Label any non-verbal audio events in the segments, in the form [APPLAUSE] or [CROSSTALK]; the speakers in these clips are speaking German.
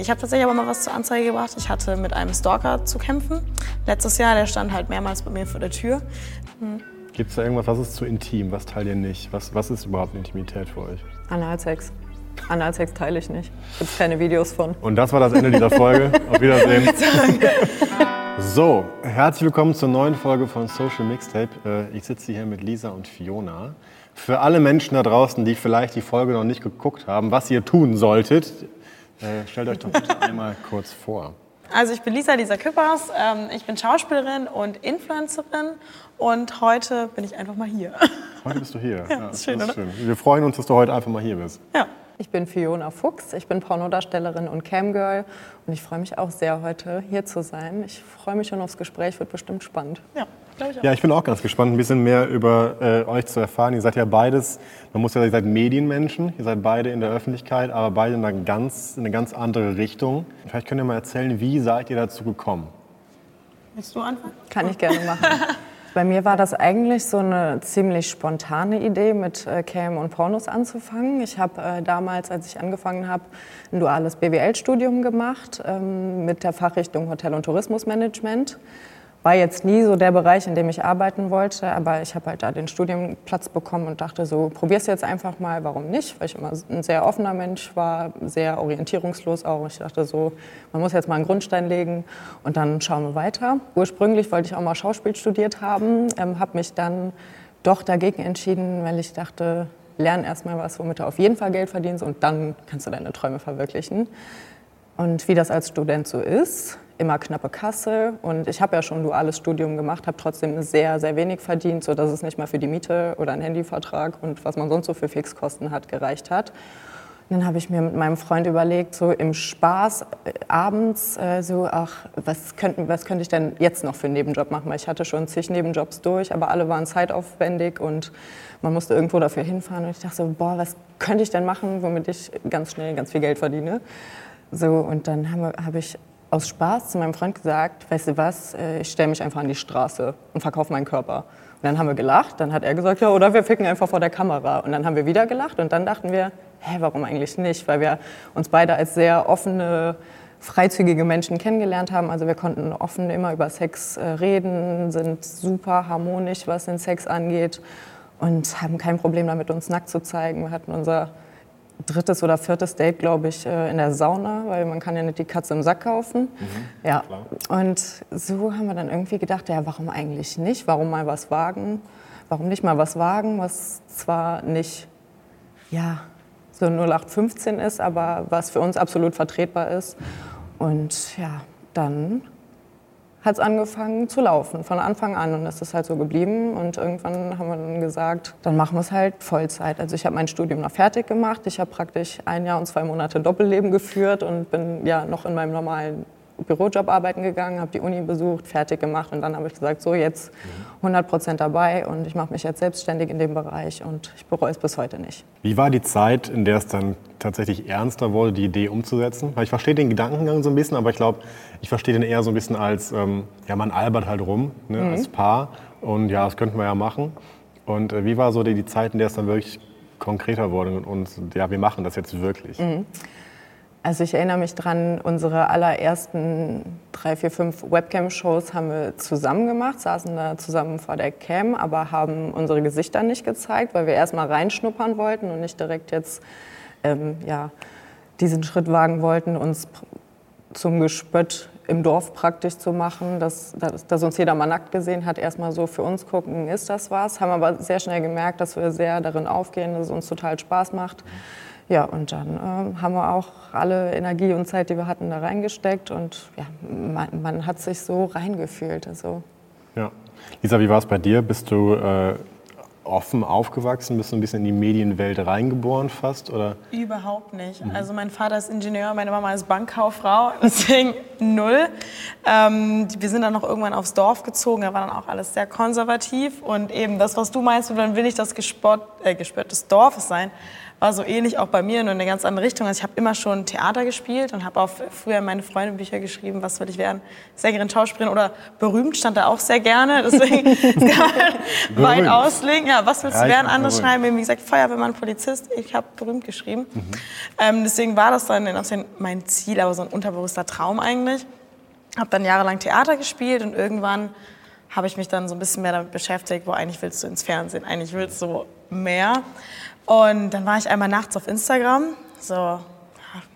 Ich habe tatsächlich aber mal was zur Anzeige gebracht. Ich hatte mit einem Stalker zu kämpfen. Letztes Jahr, der stand halt mehrmals bei mir vor der Tür. Gibt es da irgendwas, was ist zu intim? Was teilt ihr nicht? Was, was ist überhaupt Intimität für euch? Analsex. Analsex teile ich nicht. Gibt keine Videos von. Und das war das Ende dieser Folge. [LAUGHS] Auf Wiedersehen. So, herzlich willkommen zur neuen Folge von Social Mixtape. Äh, Ich sitze hier mit Lisa und Fiona. Für alle Menschen da draußen, die vielleicht die Folge noch nicht geguckt haben, was ihr tun solltet, äh, stellt euch doch [LAUGHS] bitte einmal kurz vor. Also ich bin Lisa, Lisa Küppers. Ähm, ich bin Schauspielerin und Influencerin. Und heute bin ich einfach mal hier. Heute bist du hier. [LAUGHS] Ja, ist schön, oder? Wir freuen uns, dass du heute einfach mal hier bist. Ja. Ich bin Fiona Fuchs, ich bin Pornodarstellerin und Camgirl und ich freue mich auch sehr, heute hier zu sein. Ich freue mich schon aufs Gespräch, wird bestimmt spannend. Ja, glaube ich auch. Ja, ich bin auch ganz gespannt, ein bisschen mehr über äh, euch zu erfahren. Ihr seid ja beides, man muss ja sagen, ihr seid Medienmenschen, ihr seid beide in der Öffentlichkeit, aber beide in eine ganz, in eine ganz andere Richtung. Vielleicht könnt ihr mal erzählen, wie seid ihr dazu gekommen? Willst du anfangen? Kann ich gerne machen. [LAUGHS] Bei mir war das eigentlich so eine ziemlich spontane Idee, mit äh, Cam und Pornos anzufangen. Ich habe äh, damals, als ich angefangen habe, ein duales BWL-Studium gemacht ähm, mit der Fachrichtung Hotel- und Tourismusmanagement. War jetzt nie so der Bereich, in dem ich arbeiten wollte, aber ich habe halt da den Studienplatz bekommen und dachte so, probier's jetzt einfach mal, warum nicht? Weil ich immer ein sehr offener Mensch war, sehr orientierungslos auch. Ich dachte so, man muss jetzt mal einen Grundstein legen und dann schauen wir weiter. Ursprünglich wollte ich auch mal Schauspiel studiert haben, ähm, habe mich dann doch dagegen entschieden, weil ich dachte, lern erst mal was, womit du auf jeden Fall Geld verdienst und dann kannst du deine Träume verwirklichen. Und wie das als Student so ist, immer knappe Kasse. Und ich habe ja schon ein duales Studium gemacht, habe trotzdem sehr, sehr wenig verdient, sodass es nicht mal für die Miete oder einen Handyvertrag und was man sonst so für Fixkosten hat, gereicht hat. Und dann habe ich mir mit meinem Freund überlegt, so im Spaß äh, abends, äh, so, ach, was könnte, was könnte ich denn jetzt noch für einen Nebenjob machen? Weil ich hatte schon zig Nebenjobs durch, aber alle waren zeitaufwendig und man musste irgendwo dafür hinfahren. Und ich dachte so, boah, was könnte ich denn machen, womit ich ganz schnell ganz viel Geld verdiene? So, und dann habe hab ich aus Spaß zu meinem Freund gesagt, weißt du was, äh, ich stelle mich einfach an die Straße und verkaufe meinen Körper. Und dann haben wir gelacht, dann hat er gesagt, ja, oder wir ficken einfach vor der Kamera. Und dann haben wir wieder gelacht und dann dachten wir, hä, warum eigentlich nicht? Weil wir uns beide als sehr offene, freizügige Menschen kennengelernt haben. Also wir konnten offen immer über Sex äh, reden, sind super harmonisch, was den Sex angeht und haben kein Problem damit, uns nackt zu zeigen. Wir hatten unser drittes oder viertes Date, glaube ich, äh, in der Sauna, weil man kann ja nicht die Katze im Sack kaufen. ja. Und so haben wir dann irgendwie gedacht, ja, warum eigentlich nicht? Warum mal was wagen? Warum nicht mal was wagen, was zwar nicht, ja, so 0815 ist, aber was für uns absolut vertretbar ist. Und ja, dann hat es angefangen zu laufen, von Anfang an. Und es ist halt so geblieben. Und irgendwann haben wir dann gesagt, dann machen wir es halt Vollzeit. Also ich habe mein Studium noch fertig gemacht. Ich habe praktisch ein Jahr und zwei Monate Doppelleben geführt und bin ja noch in meinem normalen Bürojob arbeiten gegangen, habe die Uni besucht, fertig gemacht. Und dann habe ich gesagt, so jetzt 100 Prozent dabei. Und ich mache mich jetzt selbstständig in dem Bereich. Und ich bereue es bis heute nicht. Wie war die Zeit, in der es dann tatsächlich ernster wurde, die Idee umzusetzen? Weil ich verstehe den Gedankengang so ein bisschen, aber ich glaube, ich verstehe den eher so ein bisschen als, ähm, ja, man albert halt rum, ne, als Paar. Und ja, das könnten wir ja machen. Und äh, wie war so die, die Zeit, in der es dann wirklich konkreter wurde und, und ja, wir machen das jetzt wirklich? Also ich erinnere mich dran, unsere allerersten drei, vier, fünf Webcam-Shows haben wir zusammen gemacht, saßen da zusammen vor der Cam, aber haben unsere Gesichter nicht gezeigt, weil wir erstmal reinschnuppern wollten und nicht direkt jetzt ähm, ja, diesen Schritt wagen wollten, uns zum Gespött im Dorf praktisch zu machen, dass, dass, dass uns jeder mal nackt gesehen hat, erstmal so für uns gucken, ist das was, haben aber sehr schnell gemerkt, dass wir sehr darin aufgehen, dass es uns total Spaß macht. Ja, und dann ähm, haben wir auch alle Energie und Zeit, die wir hatten, da reingesteckt und ja, man, man hat sich so reingefühlt. Also, Ja. Lisa, wie war es bei dir? Bist du äh, offen aufgewachsen? Bist du ein bisschen in die Medienwelt reingeboren fast? Oder? Überhaupt nicht. Mhm. Also mein Vater ist Ingenieur, meine Mama ist Bankkauffrau, [LAUGHS] deswegen null. Ähm, wir sind dann noch irgendwann aufs Dorf gezogen, da war dann auch alles sehr konservativ. Und eben das, was du meinst, dann will ich das Gespott, äh, Gespött des Dorfes sein war so ähnlich auch bei mir, nur in eine ganz andere Richtung. Also ich habe immer schon Theater gespielt und habe auch früher meine Freunde Bücher geschrieben, was will ich werden, Sängerin, Schauspielerin oder berühmt stand da auch sehr gerne. Deswegen [LAUGHS] weit auslegen. Ja, was willst du ja, werden? Andere berühmt. schreiben, wie gesagt, Feuerwehrmann, Polizist. Ich habe berühmt geschrieben. Mhm. Ähm, deswegen war das dann mein Ziel, aber so ein unterbewusster Traum eigentlich. Habe dann jahrelang Theater gespielt und irgendwann habe ich mich dann so ein bisschen mehr damit beschäftigt, wo eigentlich willst du ins Fernsehen, eigentlich willst du mehr. Und dann war ich einmal nachts auf Instagram, so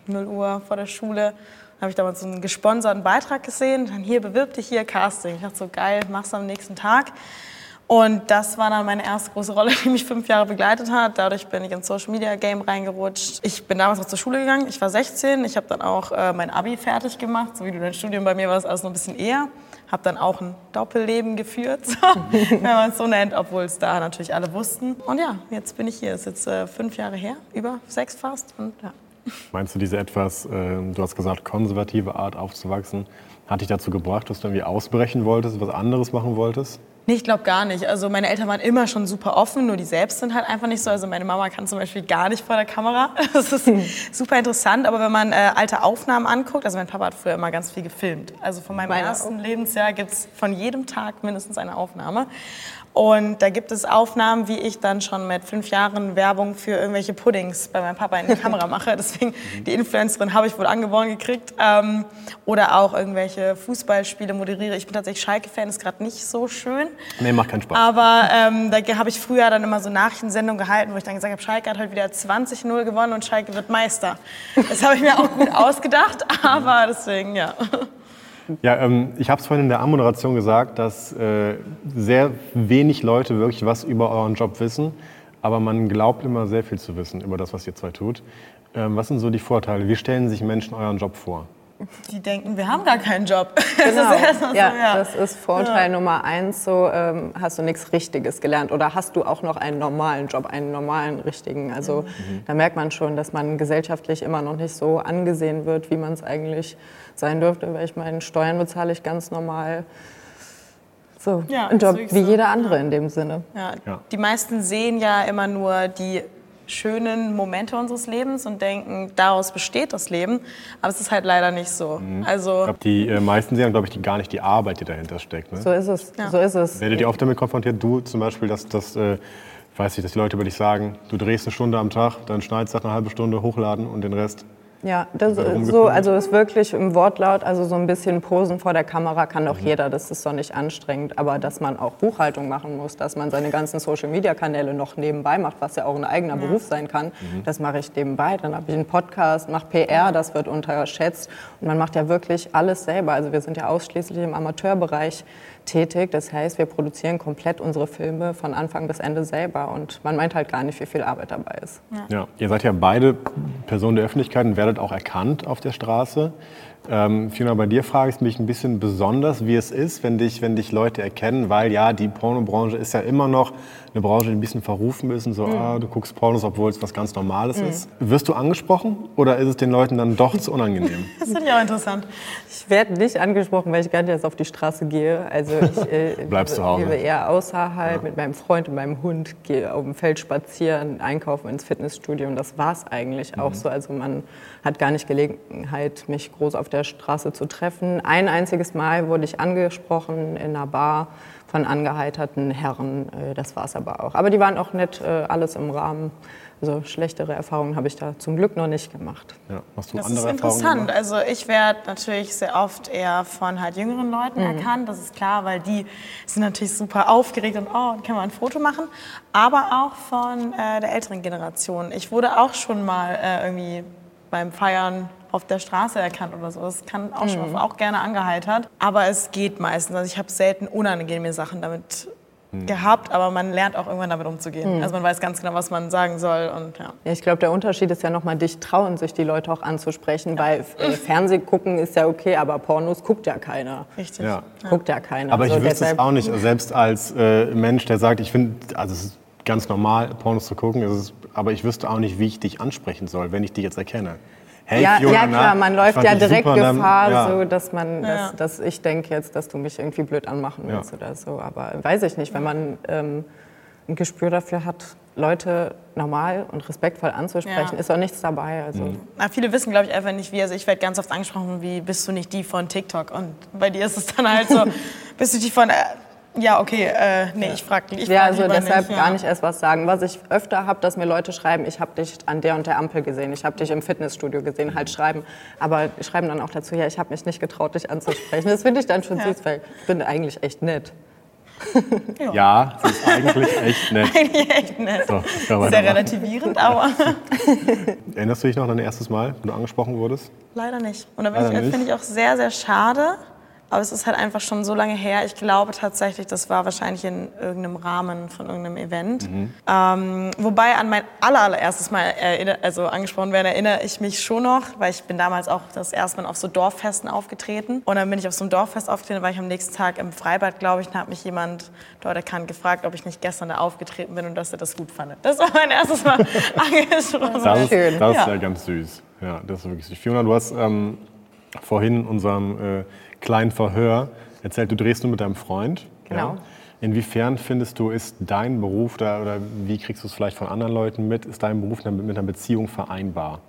0 Uhr vor der Schule. habe ich damals so einen gesponserten Beitrag gesehen. Dann hier, bewirb dich hier, Casting. Ich dachte so, geil, mach's am nächsten Tag. Und das war dann meine erste große Rolle, [LAUGHS] die mich fünf Jahre begleitet hat. Dadurch bin ich ins Social Media Game reingerutscht. Ich bin damals noch zur Schule gegangen. Ich war 16. Ich habe dann auch äh, mein Abi fertig gemacht. So wie du dein Studium bei mir warst, alles noch ein bisschen eher habe dann auch ein Doppelleben geführt, [LAUGHS] wenn man es so nennt, obwohl es da natürlich alle wussten. Und ja, jetzt bin ich hier. Ist jetzt äh, fünf Jahre her, über sechs fast. Und, ja. Meinst du diese etwas, äh, du hast gesagt, konservative Art aufzuwachsen, hat dich dazu gebracht, dass du irgendwie ausbrechen wolltest, was anderes machen wolltest? Nee, ich glaube gar nicht. Also meine Eltern waren immer schon super offen, nur die selbst sind halt einfach nicht so. Also meine Mama kann zum Beispiel gar nicht vor der Kamera. [LAUGHS] Das ist super interessant. Aber wenn man äh, alte Aufnahmen anguckt, also mein Papa hat früher immer ganz viel gefilmt. Also von meinem Meine ersten auch. Lebensjahr gibt es von jedem Tag mindestens eine Aufnahme. Und da gibt es Aufnahmen, wie ich dann schon mit fünf Jahren Werbung für irgendwelche Puddings bei meinem Papa in die Kamera mache. [LAUGHS] Deswegen, die Influencerin habe ich wohl angeboren gekriegt. Ähm, oder auch irgendwelche Fußballspiele moderiere. Ich bin tatsächlich Schalke-Fan, ist gerade nicht so schön. Nee, macht keinen Spaß. Aber ähm, da habe ich früher dann immer so Nachrichtensendungen gehalten, wo ich dann gesagt habe, Schalke hat heute wieder 20-0 gewonnen und Schalke wird Meister. Das habe ich mir auch gut [LAUGHS] ausgedacht, aber deswegen, ja. Ja, ähm, ich habe es vorhin in der Anmoderation gesagt, dass äh, sehr wenig Leute wirklich was über euren Job wissen, aber man glaubt immer sehr viel zu wissen über das, was ihr zwei tut. Ähm, was sind so die Vorteile? Wie stellen sich Menschen euren Job vor? Die denken, wir haben gar keinen Job. Genau. [LAUGHS] Das ist ja, so, ja, das ist Vorteil ja. Nummer eins. So ähm, hast du nichts Richtiges gelernt oder hast du auch noch einen normalen Job, einen normalen richtigen. Also mhm. da merkt man schon, dass man gesellschaftlich immer noch nicht so angesehen wird, wie man es eigentlich sein dürfte, weil ich meine, Steuern bezahle ich ganz normal. So, ja, ein Job wie jeder andere in dem Sinne. Ja. Die meisten sehen ja immer nur die schönen Momente unseres Lebens und denken, daraus besteht das Leben. Aber es ist halt leider nicht so. Mhm. Also ich glaube, die äh, meisten sehen, glaube ich, die gar nicht die Arbeit, die dahinter steckt. Ne? So ist es. Ja. So ist es. Werdet ihr oft damit konfrontiert, du zum Beispiel, dass das äh, weiß ich, dass die Leute über dich sagen, du drehst eine Stunde am Tag, dann schneidest du eine halbe Stunde, hochladen und den Rest ja, das ist so, also ist wirklich im Wortlaut, also so ein bisschen Posen vor der Kamera kann doch mhm. jeder, das ist doch nicht anstrengend. Aber dass man auch Buchhaltung machen muss, dass man seine ganzen Social-Media-Kanäle noch nebenbei macht, was ja auch ein eigener ja. Beruf sein kann, mhm. das mache ich nebenbei. Dann habe ich einen Podcast, mache PR, das wird unterschätzt. Und man macht ja wirklich alles selber. Also wir sind ja ausschließlich im Amateurbereich tätig. Das heißt, wir produzieren komplett unsere Filme von Anfang bis Ende selber und man meint halt gar nicht, wie viel Arbeit dabei ist. Ja, ja ihr seid ja beide Personen der Öffentlichkeit und werdet auch erkannt auf der Straße. Ähm, Fiona, bei dir frage ich mich ein bisschen besonders, wie es ist, wenn dich, wenn dich Leute erkennen, weil ja, die Pornobranche ist ja immer noch eine Branche, die ein bisschen verrufen ist und so, mhm. ah, du guckst Pornos, obwohl es was ganz Normales mhm. ist. Wirst du angesprochen oder ist es den Leuten dann doch zu unangenehm? [LAUGHS] das finde ich auch interessant. Ich werde nicht angesprochen, weil ich gar nicht erst auf die Straße gehe. Also ich äh, [LAUGHS] Bleibst zu Hause. lebe eher außerhalb ja. mit meinem Freund und meinem Hund, gehe auf dem Feld spazieren, einkaufen ins Fitnessstudio und das war es eigentlich mhm. auch so. Also man hat gar nicht Gelegenheit, mich groß auf der Straße zu treffen. Ein einziges Mal wurde ich angesprochen in einer Bar von angeheiterten Herren. Äh, das war es aber auch. Aber die waren auch nett, äh, alles im Rahmen. Also schlechtere Erfahrungen habe ich da zum Glück noch nicht gemacht. Ja, machst du das andere ist interessant. Also ich werde natürlich sehr oft eher von halt jüngeren Leuten mhm. erkannt. Das ist klar, weil die sind natürlich super aufgeregt und oh, kann man ein Foto machen. Aber auch von äh, der älteren Generation. Ich wurde auch schon mal äh, irgendwie beim Feiern auf der Straße erkannt oder so. Das kann auch, schon, mhm. auch gerne angeheitert. Aber es geht meistens. Also ich habe selten unangenehme Sachen damit mhm. gehabt, aber man lernt auch irgendwann damit umzugehen. Mhm. Also man weiß ganz genau, was man sagen soll. Und, ja. ja ich glaube, der Unterschied ist ja nochmal, dich trauen, sich die Leute auch anzusprechen, ja. weil äh, [LAUGHS] Fernsehen gucken ist ja okay, aber Pornos guckt ja keiner. Richtig. Ja. Guckt ja keiner. Aber ich also wüsste es auch nicht, selbst als äh, Mensch, der sagt, ich finde, also es ist ganz normal, Pornos zu gucken. Ist, aber ich wüsste auch nicht, wie ich dich ansprechen soll, wenn ich dich jetzt erkenne. Hey, ja, Fiona, ja, klar, man läuft ja direkt Gefahr, dann, ja. so, dass, man, ja. dass, dass, ich denke jetzt, dass du mich irgendwie blöd anmachen willst oder so. Aber weiß ich nicht, wenn man ähm, ein Gespür dafür hat, Leute normal und respektvoll anzusprechen, ist auch nichts dabei. Also. Mhm. Na, viele wissen, glaube ich, einfach nicht, wie. Also ich werde ganz oft angesprochen, wie bist du nicht die von TikTok? Und bei dir ist es dann halt so, [LAUGHS] bist du die von... Ja, okay, äh, nee, ich frage ich frag Ja, also deshalb nicht, ja. gar nicht erst was sagen. Was ich öfter habe, dass mir Leute schreiben, ich habe dich an der und der Ampel gesehen, ich habe dich im Fitnessstudio gesehen, halt schreiben. Aber schreiben dann auch dazu, ja, ich habe mich nicht getraut, dich anzusprechen. Das finde ich dann schon ja. süß, weil ich bin eigentlich echt nett. Ja, ja das ist eigentlich echt nett. [LAUGHS] eigentlich echt nett. So, Sehr relativierend, aber... [LAUGHS] Erinnerst du dich noch an dein erstes Mal, wenn du angesprochen wurdest? Leider nicht. Und da finde ich auch sehr, sehr schade, aber es ist halt einfach schon so lange her. Ich glaube tatsächlich, das war wahrscheinlich in irgendeinem Rahmen von irgendeinem Event. Mhm. Ähm, wobei an mein allererstes Mal also angesprochen werden, erinnere ich mich schon noch, weil ich bin damals auch das erste Mal auf so Dorffesten aufgetreten. Und dann bin ich auf so einem Dorffest aufgetreten, war ich am nächsten Tag im Freibad, glaube ich, und hat mich jemand dort erkannt gefragt, ob ich nicht gestern da aufgetreten bin und dass er das gut fand. Das war mein erstes Mal [LAUGHS] angesprochen. Das ist, das ist ja. ja ganz süß. Ja, das ist wirklich süß. Fiona, du hast ähm, vorhin in unserem äh, kleinen Verhör erzählt, du drehst nur mit deinem Freund. Genau. Ja. Inwiefern findest du, ist dein Beruf da, oder wie kriegst du es vielleicht von anderen Leuten mit, ist dein Beruf mit einer Beziehung vereinbar?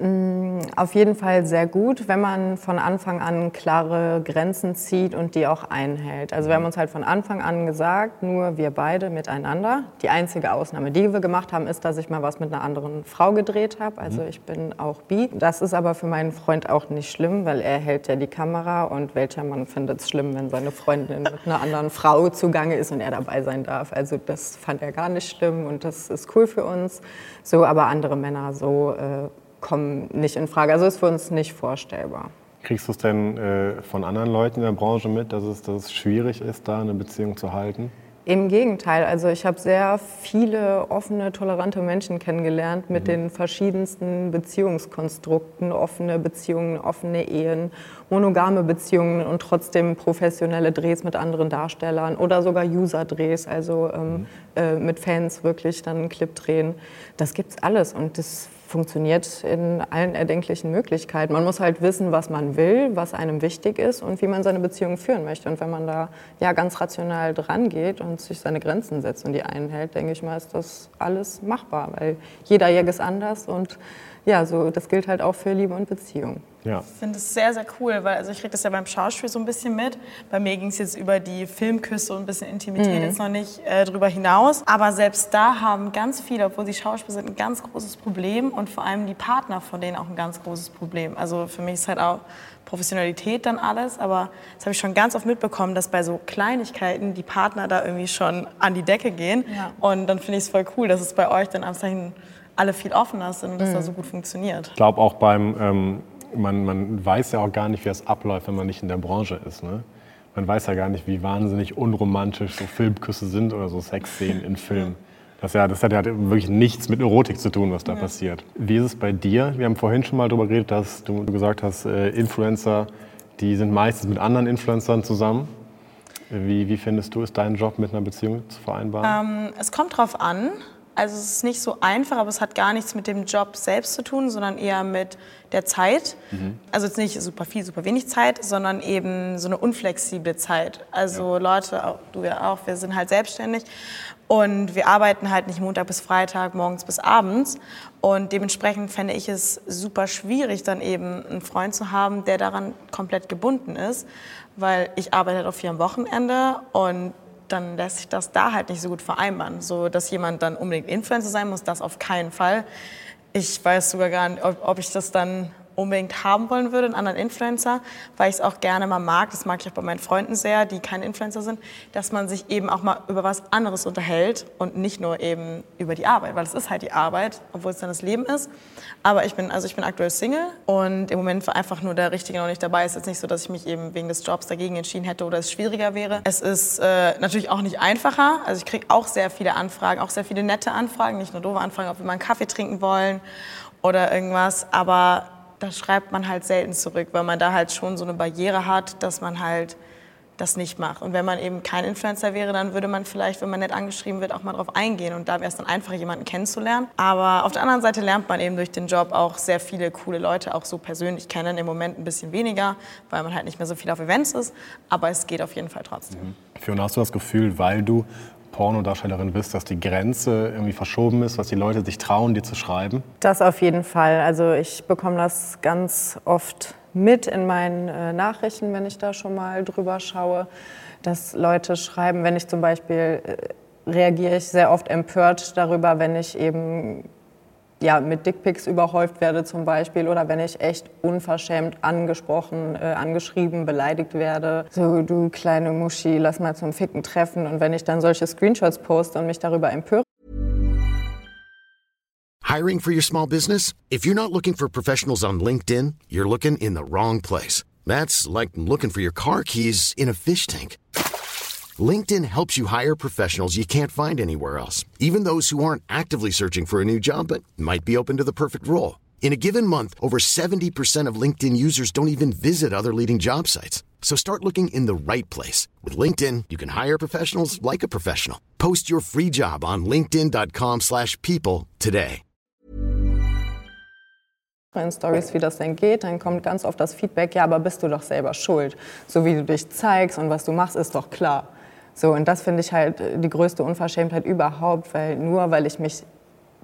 Mm, auf jeden Fall sehr gut, wenn man von Anfang an klare Grenzen zieht und die auch einhält. Also wir haben uns halt von Anfang an gesagt, nur wir beide miteinander. Die einzige Ausnahme, die wir gemacht haben, ist, dass ich mal was mit einer anderen Frau gedreht habe. Also mhm. ich bin auch bi. Das ist aber für meinen Freund auch nicht schlimm, weil er hält ja die Kamera und welcher Mann findet es schlimm, wenn seine Freundin mit einer anderen Frau zugange ist und er dabei sein darf. Also das fand er gar nicht schlimm und das ist cool für uns. So, aber andere Männer so äh, kommen nicht in Frage. Also ist für uns nicht vorstellbar. Kriegst du es denn äh, von anderen Leuten in der Branche mit, dass es, dass es schwierig ist, da eine Beziehung zu halten? Im Gegenteil, also ich habe sehr viele offene, tolerante Menschen kennengelernt mit mhm. den verschiedensten Beziehungskonstrukten, offene Beziehungen, offene Ehen, monogame Beziehungen und trotzdem professionelle Drehs mit anderen Darstellern oder sogar User-Drehs, also ähm, mhm. äh, mit Fans wirklich dann einen Clip drehen. Das gibt's alles und das funktioniert in allen erdenklichen Möglichkeiten. Man muss halt wissen, was man will, was einem wichtig ist und wie man seine Beziehung führen möchte. Und wenn man da ja ganz rational dran geht und sich seine Grenzen setzt und die einhält, denke ich mal, ist das alles machbar, weil jeder Jäger ist anders und ja, so, das gilt halt auch für Liebe und Beziehung. Ja. Ich finde es sehr, sehr cool, weil also ich kriege das ja beim Schauspiel so ein bisschen mit. Bei mir ging es jetzt über die Filmküsse und ein bisschen Intimität mhm. jetzt noch nicht äh, drüber hinaus. Aber selbst da haben ganz viele, obwohl sie Schauspieler sind, ein ganz großes Problem und vor allem die Partner von denen auch ein ganz großes Problem. Also für mich ist halt auch Professionalität dann alles, aber das habe ich schon ganz oft mitbekommen, dass bei so Kleinigkeiten die Partner da irgendwie schon an die Decke gehen. Ja. Und dann finde ich es voll cool, dass es bei euch dann Anzeichen alle viel offener sind und dass mhm. das so gut funktioniert. Ich glaube auch beim, ähm, man, man weiß ja auch gar nicht, wie es abläuft, wenn man nicht in der Branche ist. Ne? Man weiß ja gar nicht, wie wahnsinnig unromantisch so Filmküsse sind oder so Sexszenen in Filmen. Das, ja, das hat ja wirklich nichts mit Erotik zu tun, was da ja. passiert. Wie ist es bei dir? Wir haben vorhin schon mal darüber geredet, dass du gesagt hast, äh, Influencer, die sind meistens mit anderen Influencern zusammen. Wie, wie findest du, ist dein Job mit einer Beziehung zu vereinbaren? Ähm, es kommt drauf an. Also es ist nicht so einfach, aber es hat gar nichts mit dem Job selbst zu tun, sondern eher mit der Zeit. Mhm. Also jetzt nicht super viel, super wenig Zeit, sondern eben so eine unflexible Zeit. Also ja. Leute, auch, du ja auch, wir sind halt selbstständig und wir arbeiten halt nicht Montag bis Freitag, morgens bis abends. Und dementsprechend fände ich es super schwierig, dann eben einen Freund zu haben, der daran komplett gebunden ist. Weil ich arbeite halt auch viel am Wochenende und dann lässt sich das da halt nicht so gut vereinbaren. So, dass jemand dann unbedingt Influencer sein muss, das auf keinen Fall. Ich weiß sogar gar nicht, ob, ob ich das dann unbedingt haben wollen würde, einen anderen Influencer, weil ich es auch gerne mal mag, das mag ich auch bei meinen Freunden sehr, die keine Influencer sind, dass man sich eben auch mal über was anderes unterhält und nicht nur eben über die Arbeit, weil es ist halt die Arbeit, obwohl es dann das Leben ist. Aber ich bin, also ich bin aktuell Single und im Moment war einfach nur der Richtige noch nicht dabei. Es ist jetzt nicht so, dass ich mich eben wegen des Jobs dagegen entschieden hätte oder es schwieriger wäre. Es ist äh, natürlich auch nicht einfacher. Also ich kriege auch sehr viele Anfragen, auch sehr viele nette Anfragen, nicht nur doofe Anfragen, ob wir mal einen Kaffee trinken wollen oder irgendwas. Aber da schreibt man halt selten zurück, weil man da halt schon so eine Barriere hat, dass man halt das nicht macht. Und wenn man eben kein Influencer wäre, dann würde man vielleicht, wenn man nett angeschrieben wird, auch mal drauf eingehen. Und da wäre es dann einfacher, jemanden kennenzulernen. Aber auf der anderen Seite lernt man eben durch den Job auch sehr viele coole Leute, auch so persönlich kennen. Im Moment ein bisschen weniger, weil man halt nicht mehr so viel auf Events ist. Aber es geht auf jeden Fall trotzdem. Mhm. Fiona, hast du das Gefühl, weil du Pornodarstellerin bist, dass die Grenze irgendwie verschoben ist, was die Leute sich trauen, dir zu schreiben? Das auf jeden Fall. Also ich bekomme das ganz oft mit in meinen äh, Nachrichten, wenn ich da schon mal drüber schaue, dass Leute schreiben, wenn ich zum Beispiel äh, reagiere ich sehr oft empört darüber, wenn ich eben ja, mit Dickpics überhäuft werde zum Beispiel oder wenn ich echt unverschämt angesprochen, äh, angeschrieben, beleidigt werde. So, du kleine Muschi, lass mal zum Ficken treffen. Und wenn ich dann solche Screenshots poste und mich darüber empöre. Hiring for your small business? If you're not looking for professionals on LinkedIn, you're looking in the wrong place. That's like looking for your car keys in a fish tank. LinkedIn helps you hire professionals you can't find anywhere else, even those who aren't actively searching for a new job but might be open to the perfect role. In a given month, over 70% of LinkedIn users don't even visit other leading job sites. So start looking in the right place. With LinkedIn, you can hire professionals like a professional. Post your free job on linkedin.com slash people today. In Stories, wie das denn geht, dann kommt ganz oft das Feedback, ja, aber bist du doch selber schuld. So wie du dich zeigst und was du machst, ist doch klar. So, und das finde ich halt äh, die größte Unverschämtheit überhaupt, weil nur weil ich mich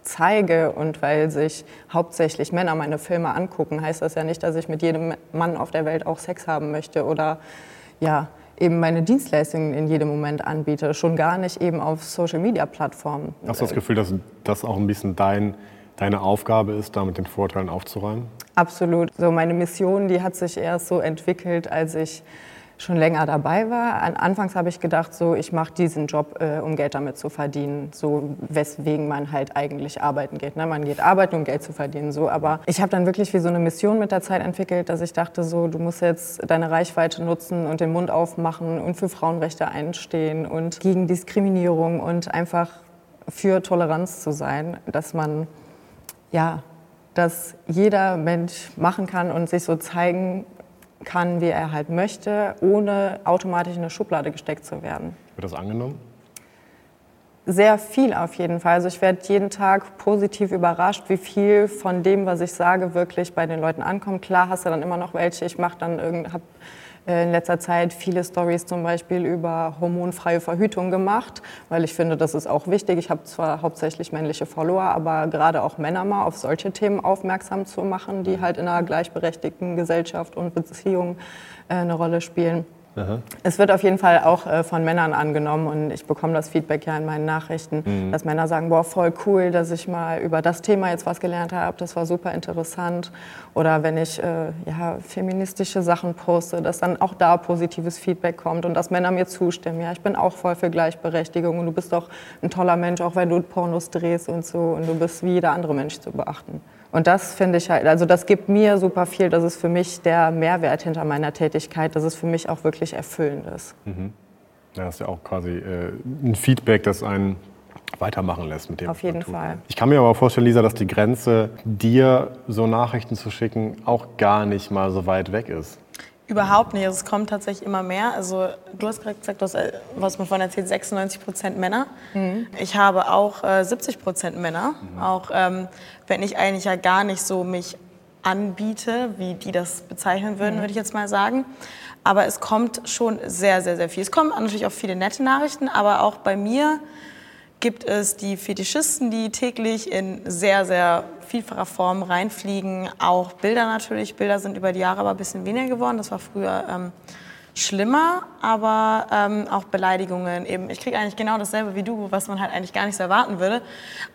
zeige und weil sich hauptsächlich Männer meine Filme angucken, heißt das ja nicht, dass ich mit jedem Mann auf der Welt auch Sex haben möchte oder ja, eben meine Dienstleistungen in jedem Moment anbiete, schon gar nicht eben auf Social-Media-Plattformen. Hast du das Gefühl, dass das auch ein bisschen dein, deine Aufgabe ist, da mit den Vorteilen aufzuräumen? Absolut. So meine Mission, die hat sich erst so entwickelt, als ich schon länger dabei war. Anfangs habe ich gedacht, so ich mache diesen Job, äh, um Geld damit zu verdienen, so weswegen man halt eigentlich arbeiten geht. Ne? Man geht arbeiten, um Geld zu verdienen, so. Aber ich habe dann wirklich wie so eine Mission mit der Zeit entwickelt, dass ich dachte, so du musst jetzt deine Reichweite nutzen und den Mund aufmachen und für Frauenrechte einstehen und gegen Diskriminierung und einfach für Toleranz zu sein, dass man ja dass jeder Mensch machen kann und sich so zeigen kann, wie er halt möchte, ohne automatisch in eine Schublade gesteckt zu werden. Wird das angenommen? Sehr viel auf jeden Fall. Also ich werde jeden Tag positiv überrascht, wie viel von dem, was ich sage, wirklich bei den Leuten ankommt. Klar hast du dann immer noch welche. Ich mache dann irgend, hab in letzter Zeit viele Stories zum Beispiel über hormonfreie Verhütung gemacht, weil ich finde, das ist auch wichtig. Ich habe zwar hauptsächlich männliche Follower, aber gerade auch Männer mal auf solche Themen aufmerksam zu machen, die halt in einer gleichberechtigten Gesellschaft und Beziehung äh, eine Rolle spielen. Aha. Es wird auf jeden Fall auch äh, von Männern angenommen und ich bekomme das Feedback ja in meinen Nachrichten, mhm. dass Männer sagen, boah, voll cool, dass ich mal über das Thema jetzt was gelernt habe, das war super interessant. Oder wenn ich äh, ja, feministische Sachen poste, dass dann auch da positives Feedback kommt und dass Männer mir zustimmen, ja, ich bin auch voll für Gleichberechtigung und du bist doch ein toller Mensch, auch wenn du Pornos drehst und so und du bist wie jeder andere Mensch zu beachten. Und das finde ich halt, also das gibt mir super viel. Das ist für mich der Mehrwert hinter meiner Tätigkeit, dass es für mich auch wirklich erfüllend ist. Mhm. Ja, das ist ja auch quasi äh, ein Feedback, das einen weitermachen lässt mit dem. Auf jeden Fall. Ich kann mir aber vorstellen, Lisa, dass die Grenze, dir so Nachrichten zu schicken, auch gar nicht mal so weit weg ist. Überhaupt nicht. Also es kommt tatsächlich immer mehr. Also du hast gerade gesagt, du hast, äh, was man vorhin erzählt, 96 Prozent Männer. Mhm. Ich habe auch äh, 70 Prozent Männer. Mhm. Auch ähm, wenn ich eigentlich ja gar nicht so mich anbiete, wie die das bezeichnen würden, mhm. würde ich jetzt mal sagen. Aber es kommt schon sehr, sehr, sehr viel. Es kommen natürlich auch viele nette Nachrichten, aber auch bei mir gibt es die Fetischisten, die täglich in sehr, sehr vielfacher Form reinfliegen. Auch Bilder natürlich. Bilder sind über die Jahre aber ein bisschen weniger geworden. Das war früher ähm, schlimmer, aber ähm, auch Beleidigungen. Eben, ich kriege eigentlich genau dasselbe wie du, was man halt eigentlich gar nicht so erwarten würde.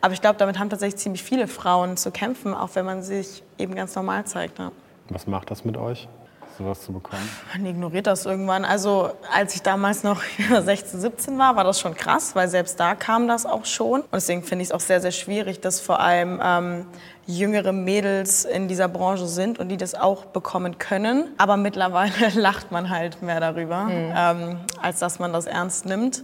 Aber ich glaube, damit haben tatsächlich ziemlich viele Frauen zu kämpfen, auch wenn man sich eben ganz normal zeigt. Ja. Was macht das mit euch? Sowas zu bekommen? Man ignoriert das irgendwann. Also als ich damals noch [LAUGHS] 16, 17 war, war das schon krass, weil selbst da kam das auch schon. Und deswegen finde ich es auch sehr, sehr schwierig, dass vor allem ähm, jüngere Mädels in dieser Branche sind und die das auch bekommen können. Aber mittlerweile [LAUGHS] lacht man halt mehr darüber, mhm. ähm, als dass man das ernst nimmt.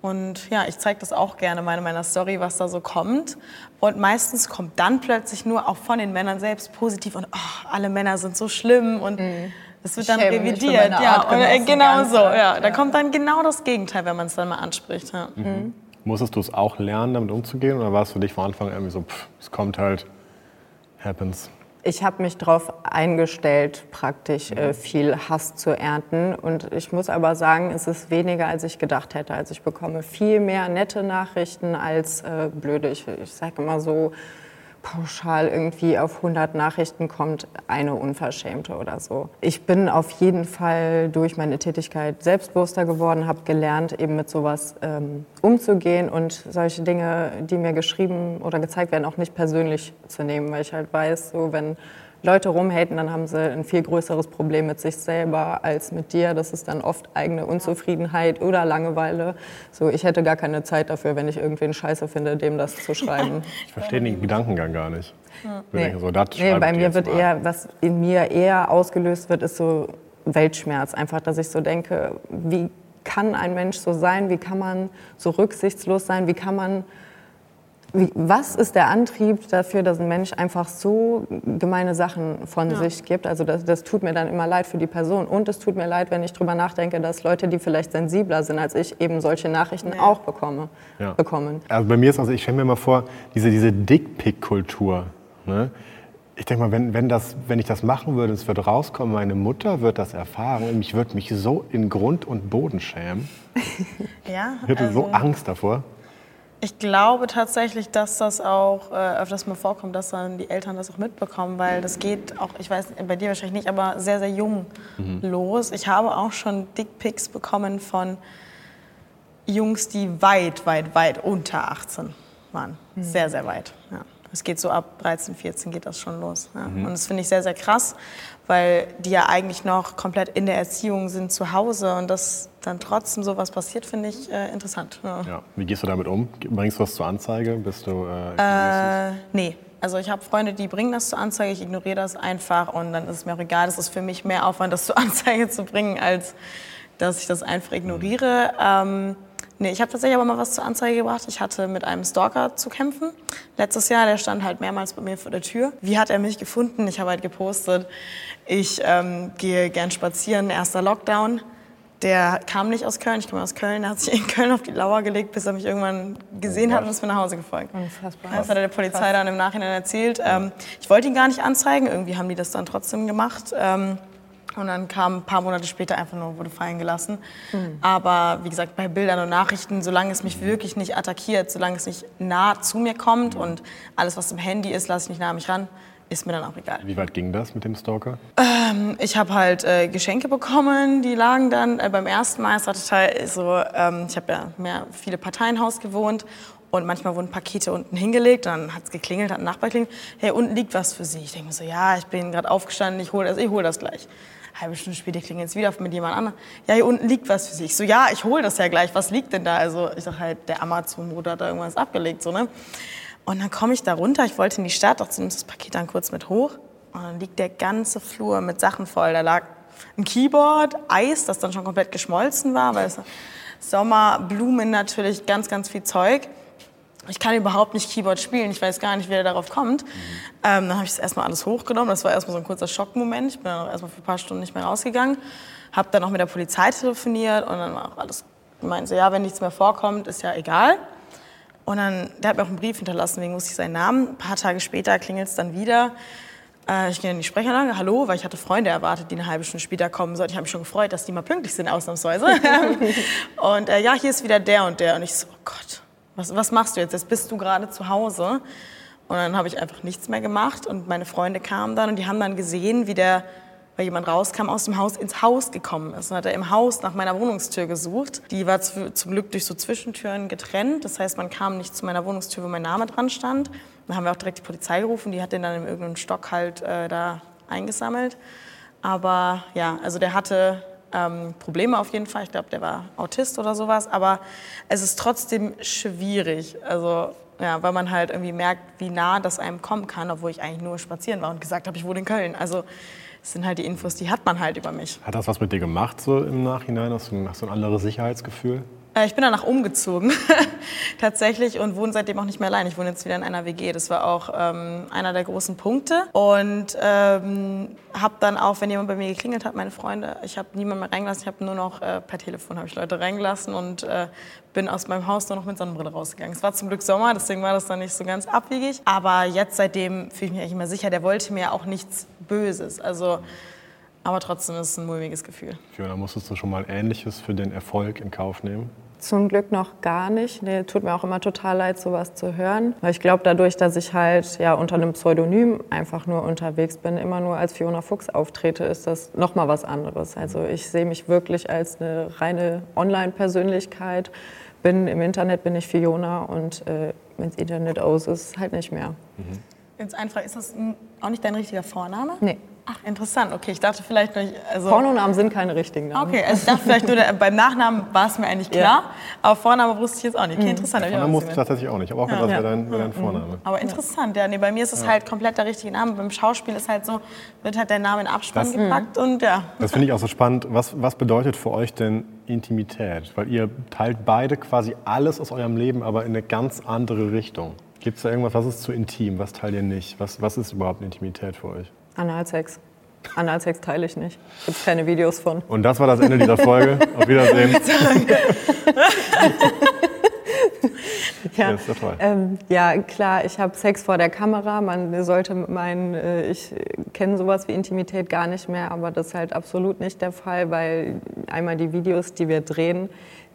Und ja, ich zeige das auch gerne in meiner Story, was da so kommt. Und meistens kommt dann plötzlich nur auch von den Männern selbst positiv und oh, alle Männer sind so schlimm und mhm. Es wird dann revidiert, ja. Oder, genau so, ja. Da kommt dann genau das Gegenteil, wenn man es dann mal anspricht. Ja. Mhm. Musstest du es auch lernen, damit umzugehen? Oder war es für dich von Anfang irgendwie so, pff, es kommt halt, happens? Ich habe mich darauf eingestellt, praktisch äh, viel Hass zu ernten. Und ich muss aber sagen, es ist weniger, als ich gedacht hätte. Also ich bekomme viel mehr nette Nachrichten als äh, blöde. Ich, ich sage immer so, pauschal irgendwie auf 100 Nachrichten kommt eine unverschämte oder so. Ich bin auf jeden Fall durch meine Tätigkeit selbstbewusster geworden, habe gelernt, eben mit sowas ähm, umzugehen und solche Dinge, die mir geschrieben oder gezeigt werden, auch nicht persönlich zu nehmen, weil ich halt weiß, so wenn Leute rumhaten, dann haben sie ein viel größeres Problem mit sich selber als mit dir. Das ist dann oft eigene Unzufriedenheit oder Langeweile. So, ich hätte gar keine Zeit dafür, wenn ich irgendwen scheiße finde, dem das zu schreiben. [LAUGHS] Ich verstehe den Gedankengang gar nicht. Nee. So, nee, bei mir wird mal. eher, was in mir eher ausgelöst wird, ist so Weltschmerz. Einfach, dass ich so denke, wie kann ein Mensch so sein? Wie kann man so rücksichtslos sein? Wie kann man was ist der Antrieb dafür, dass ein Mensch einfach so gemeine Sachen von ja. sich gibt? Also das, das, tut mir dann immer leid für die Person. Und es tut mir leid, wenn ich darüber nachdenke, dass Leute, die vielleicht sensibler sind als ich, eben solche Nachrichten ja. auch bekomme, ja. bekommen. Also bei mir ist also, ich stelle mir mal vor, diese, diese Dickpick-Kultur. Ne? Ich denke mal, wenn, wenn, das, wenn ich das machen würde, es wird rauskommen, meine Mutter wird das erfahren und ich würde mich so in Grund und Boden schämen. [LAUGHS] ja, ich hätte also so Angst davor. Ich glaube tatsächlich, dass das auch äh, öfters mal vorkommt, dass dann die Eltern das auch mitbekommen, weil das geht auch, ich weiß, bei dir wahrscheinlich nicht, aber sehr, sehr jung mhm. los. Ich habe auch schon Dickpics bekommen von Jungs, die weit, weit, weit unter 18 waren. Mhm. Sehr, sehr weit. Ja. Es geht so ab 13, 14 geht das schon los. Ja. Mhm. Und das finde ich sehr, sehr krass, weil die ja eigentlich noch komplett in der Erziehung sind zu Hause und dass dann trotzdem sowas passiert, finde ich äh, interessant. Ja. ja. Wie gehst du damit um? Bringst du was zur Anzeige? Bist du? Äh, äh, nee. Also ich habe Freunde, die bringen das zur Anzeige, ich ignoriere das einfach und dann ist es mir auch egal. Das ist für mich mehr Aufwand, das zur Anzeige zu bringen, als dass ich das einfach ignoriere. Mhm. Ähm, Nee, ich habe tatsächlich aber mal was zur Anzeige gebracht. Ich hatte mit einem Stalker zu kämpfen. Letztes Jahr, der stand halt mehrmals bei mir vor der Tür. Wie hat er mich gefunden? Ich habe halt gepostet, ich ähm, gehe gern spazieren, erster Lockdown. Der kam nicht aus Köln, ich komme aus Köln, er hat sich in Köln auf die Lauer gelegt, bis er mich irgendwann gesehen oh hat und ist mir nach Hause gefolgt. Unfassbar. Das hat er der Polizei Krass. dann im Nachhinein erzählt. Ähm, ich wollte ihn gar nicht anzeigen, irgendwie haben die das dann trotzdem gemacht. Ähm, und dann kam ein paar Monate später einfach nur, wurde fallen gelassen. Mhm. Aber wie gesagt, bei Bildern und Nachrichten, solange es mich wirklich nicht attackiert, solange es nicht nah zu mir kommt und alles, was im Handy ist, lasse ich nicht nah an mich ran, ist mir dann auch egal. Wie weit ging das mit dem Stalker? Ähm, ich habe halt äh, Geschenke bekommen, die lagen dann äh, beim ersten Mal. Es war total so, ähm, ich habe ja mehr viele Parteien gewohnt und manchmal wurden Pakete unten hingelegt, dann hat es geklingelt, hat ein Nachbar geklingelt, hey, unten liegt was für Sie. Ich denke mir so, ja, ich bin gerade aufgestanden, ich hole das, hol das gleich halbe Stunde später klingelt es wieder mit jemand anderem. Ja, hier unten liegt was für Sie. Ich so, ja, ich hole das ja gleich. Was liegt denn da? Also ich sag halt, der Amazon-Bruder hat da irgendwas abgelegt. So, ne? Und dann komme ich da runter. Ich wollte in die Stadt, dachte, nimmst das Paket dann kurz mit hoch. Und dann liegt der ganze Flur mit Sachen voll. Da lag ein Keyboard, Eis, das dann schon komplett geschmolzen war, weil es Sommer, Blumen natürlich, ganz, ganz viel Zeug ich kann überhaupt nicht Keyboard spielen, ich weiß gar nicht, wie er darauf kommt. Mhm. Ähm, dann habe ich es erstmal alles hochgenommen, das war erstmal so ein kurzer Schockmoment. Ich bin dann erstmal für ein paar Stunden nicht mehr rausgegangen. Habe dann auch mit der Polizei telefoniert und dann war auch alles, meinte so, ja, wenn nichts mehr vorkommt, ist ja egal. Und dann, der hat mir auch einen Brief hinterlassen, deswegen wusste ich seinen Namen. Ein paar Tage später klingelt es dann wieder. Äh, ich gehe in die Sprecheranlage, hallo, weil ich hatte Freunde erwartet, die eine halbe Stunde später kommen sollten. Ich habe mich schon gefreut, dass die mal pünktlich sind, ausnahmsweise. [LAUGHS] und äh, ja, hier ist wieder der und der. Und ich so, oh Gott, was, was machst du jetzt? Jetzt bist du gerade zu Hause. Und dann habe ich einfach nichts mehr gemacht und meine Freunde kamen dann und die haben dann gesehen, wie der, weil jemand rauskam aus dem Haus, ins Haus gekommen ist. Und hat er im Haus nach meiner Wohnungstür gesucht. Die war zu, zum Glück durch so Zwischentüren getrennt. Das heißt, man kam nicht zu meiner Wohnungstür, wo mein Name dran stand. Dann haben wir auch direkt die Polizei gerufen. Die hat den dann in irgendeinem Stock halt äh, da eingesammelt. Aber ja, also der hatte ähm, Probleme auf jeden Fall. Ich glaube, der war Autist oder sowas. Aber es ist trotzdem schwierig. Also ja, weil man halt irgendwie merkt, wie nah das einem kommen kann, obwohl ich eigentlich nur spazieren war und gesagt habe, ich wohne in Köln. Also das sind halt die Infos, die hat man halt über mich. Hat das was mit dir gemacht so im Nachhinein? Hast du, hast du ein anderes Sicherheitsgefühl? Äh, ich bin danach umgezogen, [LAUGHS] tatsächlich, und wohne seitdem auch nicht mehr allein. Ich wohne jetzt wieder in einer WG. Das war auch ähm, einer der großen Punkte. Und ähm, habe dann auch, wenn jemand bei mir geklingelt hat, meine Freunde, ich habe niemanden mehr reingelassen. Ich habe nur noch äh, per Telefon ich Leute reingelassen und äh, bin aus meinem Haus nur noch mit Sonnenbrille rausgegangen. Es war zum Glück Sommer, deswegen war das dann nicht so ganz abwegig. Aber jetzt seitdem fühle ich mich eigentlich immer sicher. Der wollte mir auch nichts Böses. Also aber trotzdem ist es ein mulmiges Gefühl. Fiona, musstest du schon mal Ähnliches für den Erfolg in Kauf nehmen? Zum Glück noch gar nicht. Nee, tut mir auch immer total leid, sowas zu hören. Weil ich glaube, dadurch, dass ich halt ja unter einem Pseudonym einfach nur unterwegs bin, immer nur als Fiona Fuchs auftrete, ist das noch mal was anderes. Also ich sehe mich wirklich als eine reine Online-Persönlichkeit. Bin im Internet bin ich Fiona und äh, wenn das Internet aus ist, halt nicht mehr. Mhm. Jetzt einfach, ist das auch nicht dein richtiger Vorname? Nee. Ach, interessant. Okay, ich dachte vielleicht nur. Also Pornonamen sind keine richtigen Namen. Okay, also ich dachte vielleicht nur, der, beim Nachnamen war es mir eigentlich klar, ja. aber Vorname wusste ich jetzt auch nicht. Okay, mhm. interessant. Ja, Vorname wusste ich tatsächlich auch nicht, aber auch ja. das wäre dein, wär dein, Vorname. Aber interessant, ja. Nee, bei mir ist es halt komplett der richtige Name. Beim Schauspiel ist halt so, wird halt der Name in Abspann das, gepackt und ja. Das finde ich auch so spannend. Was, was bedeutet für euch denn Intimität? Weil ihr teilt beide quasi alles aus eurem Leben, aber in eine ganz andere Richtung. Gibt es da irgendwas, was ist zu intim, was teilt ihr nicht? Was, was ist überhaupt Intimität für euch? Analsex. Analsex teile ich nicht. Gibt keine Videos von. Und das war das Ende dieser Folge. Auf Wiedersehen. [LAUGHS] ja, ja, ähm, ja, klar, ich habe Sex vor der Kamera. Man sollte meinen, äh, ich kenne sowas wie Intimität gar nicht mehr, aber das ist halt absolut nicht der Fall, weil einmal die Videos, die wir drehen,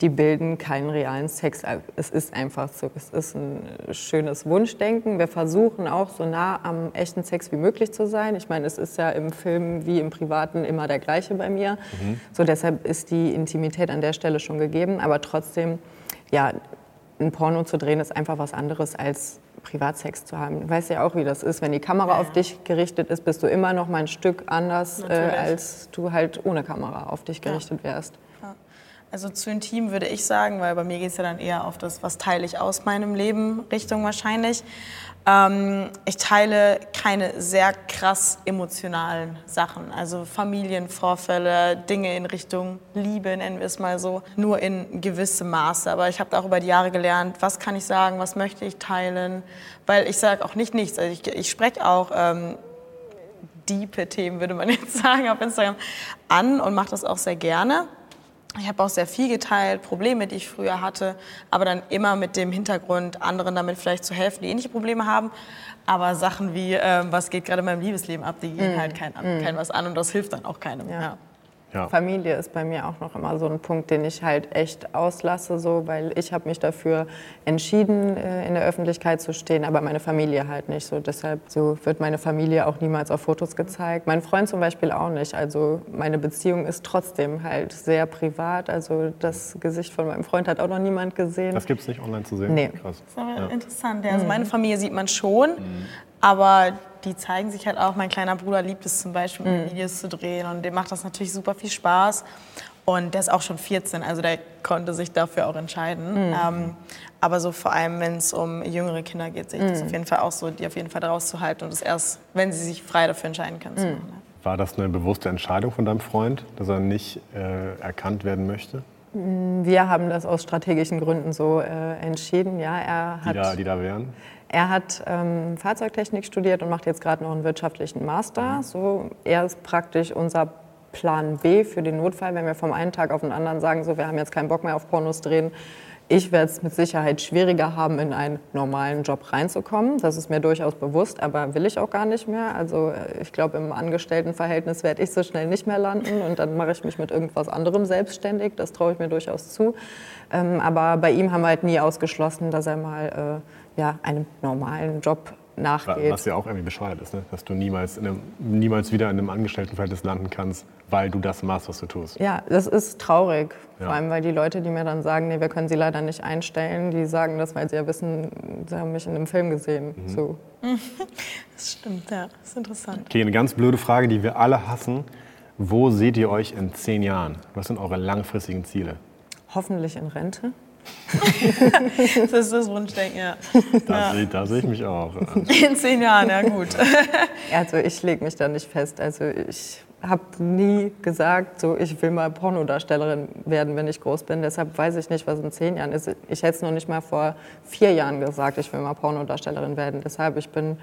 die bilden keinen realen Sex. Es ist einfach so. Es ist ein schönes Wunschdenken. Wir versuchen auch so nah am echten Sex wie möglich zu sein. Ich meine, es ist ja im Film wie im Privaten immer der gleiche bei mir. Mhm. So deshalb ist die Intimität an der Stelle schon gegeben. Aber trotzdem, ja, ein Porno zu drehen ist einfach was anderes als Privatsex zu haben. Du weißt ja auch, wie das ist. Wenn die Kamera ja. auf dich gerichtet ist, bist du immer noch mal ein Stück anders, äh, als du halt ohne Kamera auf dich gerichtet ja. wärst. Also zu intim würde ich sagen, weil bei mir geht es ja dann eher auf das, was teile ich aus meinem Leben, Richtung wahrscheinlich. Ähm, ich teile keine sehr krass emotionalen Sachen, also Familienvorfälle, Dinge in Richtung Liebe, nennen wir es mal so, nur in gewissem Maße. Aber ich habe auch über die Jahre gelernt, was kann ich sagen, was möchte ich teilen, weil ich sage auch nicht nichts. Also ich, ich spreche auch ähm, diepe Themen, würde man [LAUGHS] jetzt sagen, auf Instagram an und mache das auch sehr gerne. Ich habe auch sehr viel geteilt, Probleme, die ich früher hatte, aber dann immer mit dem Hintergrund, anderen damit vielleicht zu helfen, die ähnliche Probleme haben. Aber Sachen wie, äh, was geht gerade in meinem Liebesleben ab, die gehen mm. halt kein, mm. kein was an und das hilft dann auch keinem. Ja. Ja. Ja. Familie ist bei mir auch noch immer so ein Punkt, den ich halt echt auslasse, so, weil ich habe mich dafür entschieden, äh, in der Öffentlichkeit zu stehen, aber meine Familie halt nicht. So, deshalb so wird meine Familie auch niemals auf Fotos gezeigt. Mein Freund zum Beispiel auch nicht. Also meine Beziehung ist trotzdem halt sehr privat. Also das Gesicht von meinem Freund hat auch noch niemand gesehen. Das gibt es nicht online zu sehen? Nee. Krass. Das ist aber ja. interessant. Ja. Also meine Familie sieht man schon, mhm. Aber die zeigen sich halt auch. Mein kleiner Bruder liebt es zum Beispiel, mhm. Videos zu drehen und dem macht das natürlich super viel Spaß. Und der ist auch schon 14, also der konnte sich dafür auch entscheiden. Mhm. Ähm, aber so vor allem, wenn es um jüngere Kinder geht, sehe ich mhm. das auf jeden Fall auch so, die auf jeden Fall daraus zu halten und es erst, wenn sie sich frei dafür entscheiden können, zu mhm. machen. War das eine bewusste Entscheidung von deinem Freund, dass er nicht äh, erkannt werden möchte? Wir haben das aus strategischen Gründen so äh, entschieden. Ja, er hat, die, da, die da wären? Er hat ähm, Fahrzeugtechnik studiert und macht jetzt gerade noch einen wirtschaftlichen Master. Mhm. So, er ist praktisch unser Plan B für den Notfall, wenn wir vom einen Tag auf den anderen sagen, so, wir haben jetzt keinen Bock mehr auf Pornos drehen. Ich werde es mit Sicherheit schwieriger haben, in einen normalen Job reinzukommen. Das ist mir durchaus bewusst, aber will ich auch gar nicht mehr. Also äh, ich glaube, im Angestelltenverhältnis werde ich so schnell nicht mehr landen und dann mache ich mich mit irgendwas anderem selbstständig. Das traue ich mir durchaus zu. Ähm, aber bei ihm haben wir halt nie ausgeschlossen, dass er mal äh, ja, einem normalen Job nachgeht. Was ja auch irgendwie bescheuert ist, ne? dass du niemals, einem, niemals wieder in einem Angestelltenverhältnis landen kannst, weil du das machst, was du tust. Ja, das ist traurig. Ja. Vor allem, weil die Leute, die mir dann sagen, nee, wir können sie leider nicht einstellen, die sagen das, weil sie ja wissen, sie haben mich in einem Film gesehen. Mhm. So. [LAUGHS] Das stimmt, ja. Das ist interessant. Okay, eine ganz blöde Frage, die wir alle hassen. Wo seht ihr euch in zehn Jahren? Was sind eure langfristigen Ziele? Hoffentlich in Rente. [LAUGHS] das ist das Wunschdenken, ja. Da, ja. da sehe ich mich auch. In zehn Jahren, ja gut. [LAUGHS] Also ich lege mich da nicht fest. Also ich habe nie gesagt, so ich will mal Pornodarstellerin werden, wenn ich groß bin. Deshalb weiß ich nicht, was in zehn Jahren ist. Ich hätte es noch nicht mal vor vier Jahren gesagt, ich will mal Pornodarstellerin werden. Deshalb ich bin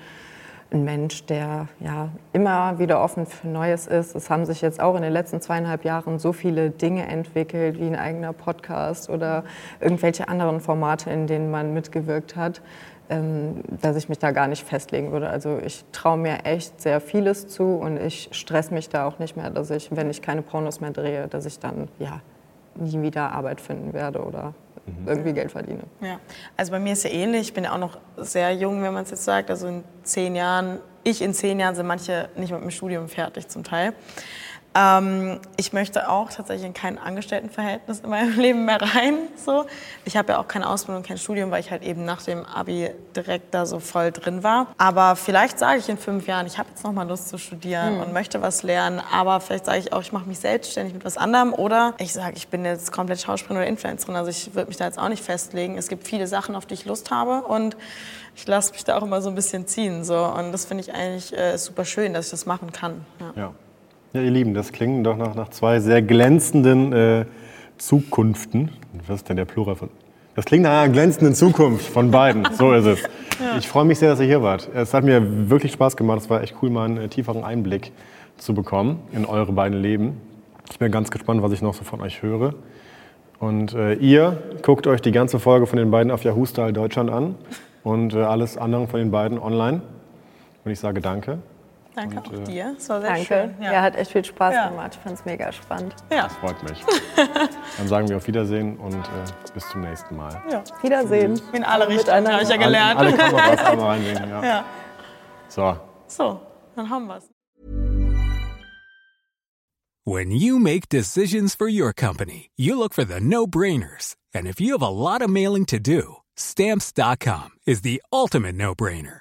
ein Mensch, der ja immer wieder offen für Neues ist. Es haben sich jetzt auch in den letzten zweieinhalb Jahren so viele Dinge entwickelt, wie ein eigener Podcast oder irgendwelche anderen Formate, in denen man mitgewirkt hat, ähm, dass ich mich da gar nicht festlegen würde. Also ich traue mir echt sehr vieles zu und ich stress mich da auch nicht mehr, dass ich, wenn ich keine Pornos mehr drehe, dass ich dann ja nie wieder Arbeit finden werde oder mhm. irgendwie Geld verdiene. Ja, also bei mir ist ja ähnlich. Ich bin ja auch noch sehr jung, wenn man es jetzt sagt. Also in zehn Jahren, ich in zehn Jahren sind manche nicht mit dem Studium fertig zum Teil. Ähm, ich möchte auch tatsächlich in kein Angestelltenverhältnis in meinem [LAUGHS] Leben mehr rein. So. Ich habe ja auch keine Ausbildung, kein Studium, weil ich halt eben nach dem Abi direkt da so voll drin war. Aber vielleicht sage ich in fünf Jahren, ich habe jetzt noch mal Lust zu studieren mhm. und möchte was lernen. Aber vielleicht sage ich auch, ich mache mich selbstständig mit was anderem. Oder ich sage, ich bin jetzt komplett Schauspielerin oder Influencerin. Also ich würde mich da jetzt auch nicht festlegen. Es gibt viele Sachen, auf die ich Lust habe und ich lasse mich da auch immer so ein bisschen ziehen. So. Und das finde ich eigentlich äh, super schön, dass ich das machen kann. ja. ja. Ja, ihr Lieben, das klingt doch nach, nach zwei sehr glänzenden äh, Zukunften. Was ist denn der Plural von? Das klingt nach einer glänzenden Zukunft von beiden. So ist es. [LAUGHS] Ja. Ich freue mich sehr, dass ihr hier wart. Es hat mir wirklich Spaß gemacht. Es war echt cool, mal einen äh, tieferen Einblick zu bekommen in eure beiden Leben. Ich bin ganz gespannt, was ich noch so von euch höre. Und äh, ihr guckt euch die ganze Folge von den beiden auf Yahoo Style Deutschland an und äh, alles andere von den beiden online. Und ich sage danke. Danke und, auch äh, dir. Es war sehr danke. schön. Ja. ja, hat echt viel Spaß ja. gemacht. Ich fand es mega spannend. Ja. Das freut mich. [LAUGHS] Dann sagen wir auf Wiedersehen und äh, bis zum nächsten Mal. Ja. Wiedersehen. In alle Richtungen habe ich ja gelernt. Alle, alle Kameras [LAUGHS] einmal reinlegen. Ja. ja. So. So, dann haben wir es. When you make decisions for your company, you look for the no-brainers. And if you have a lot of mailing to do, stamps.com is the ultimate no-brainer.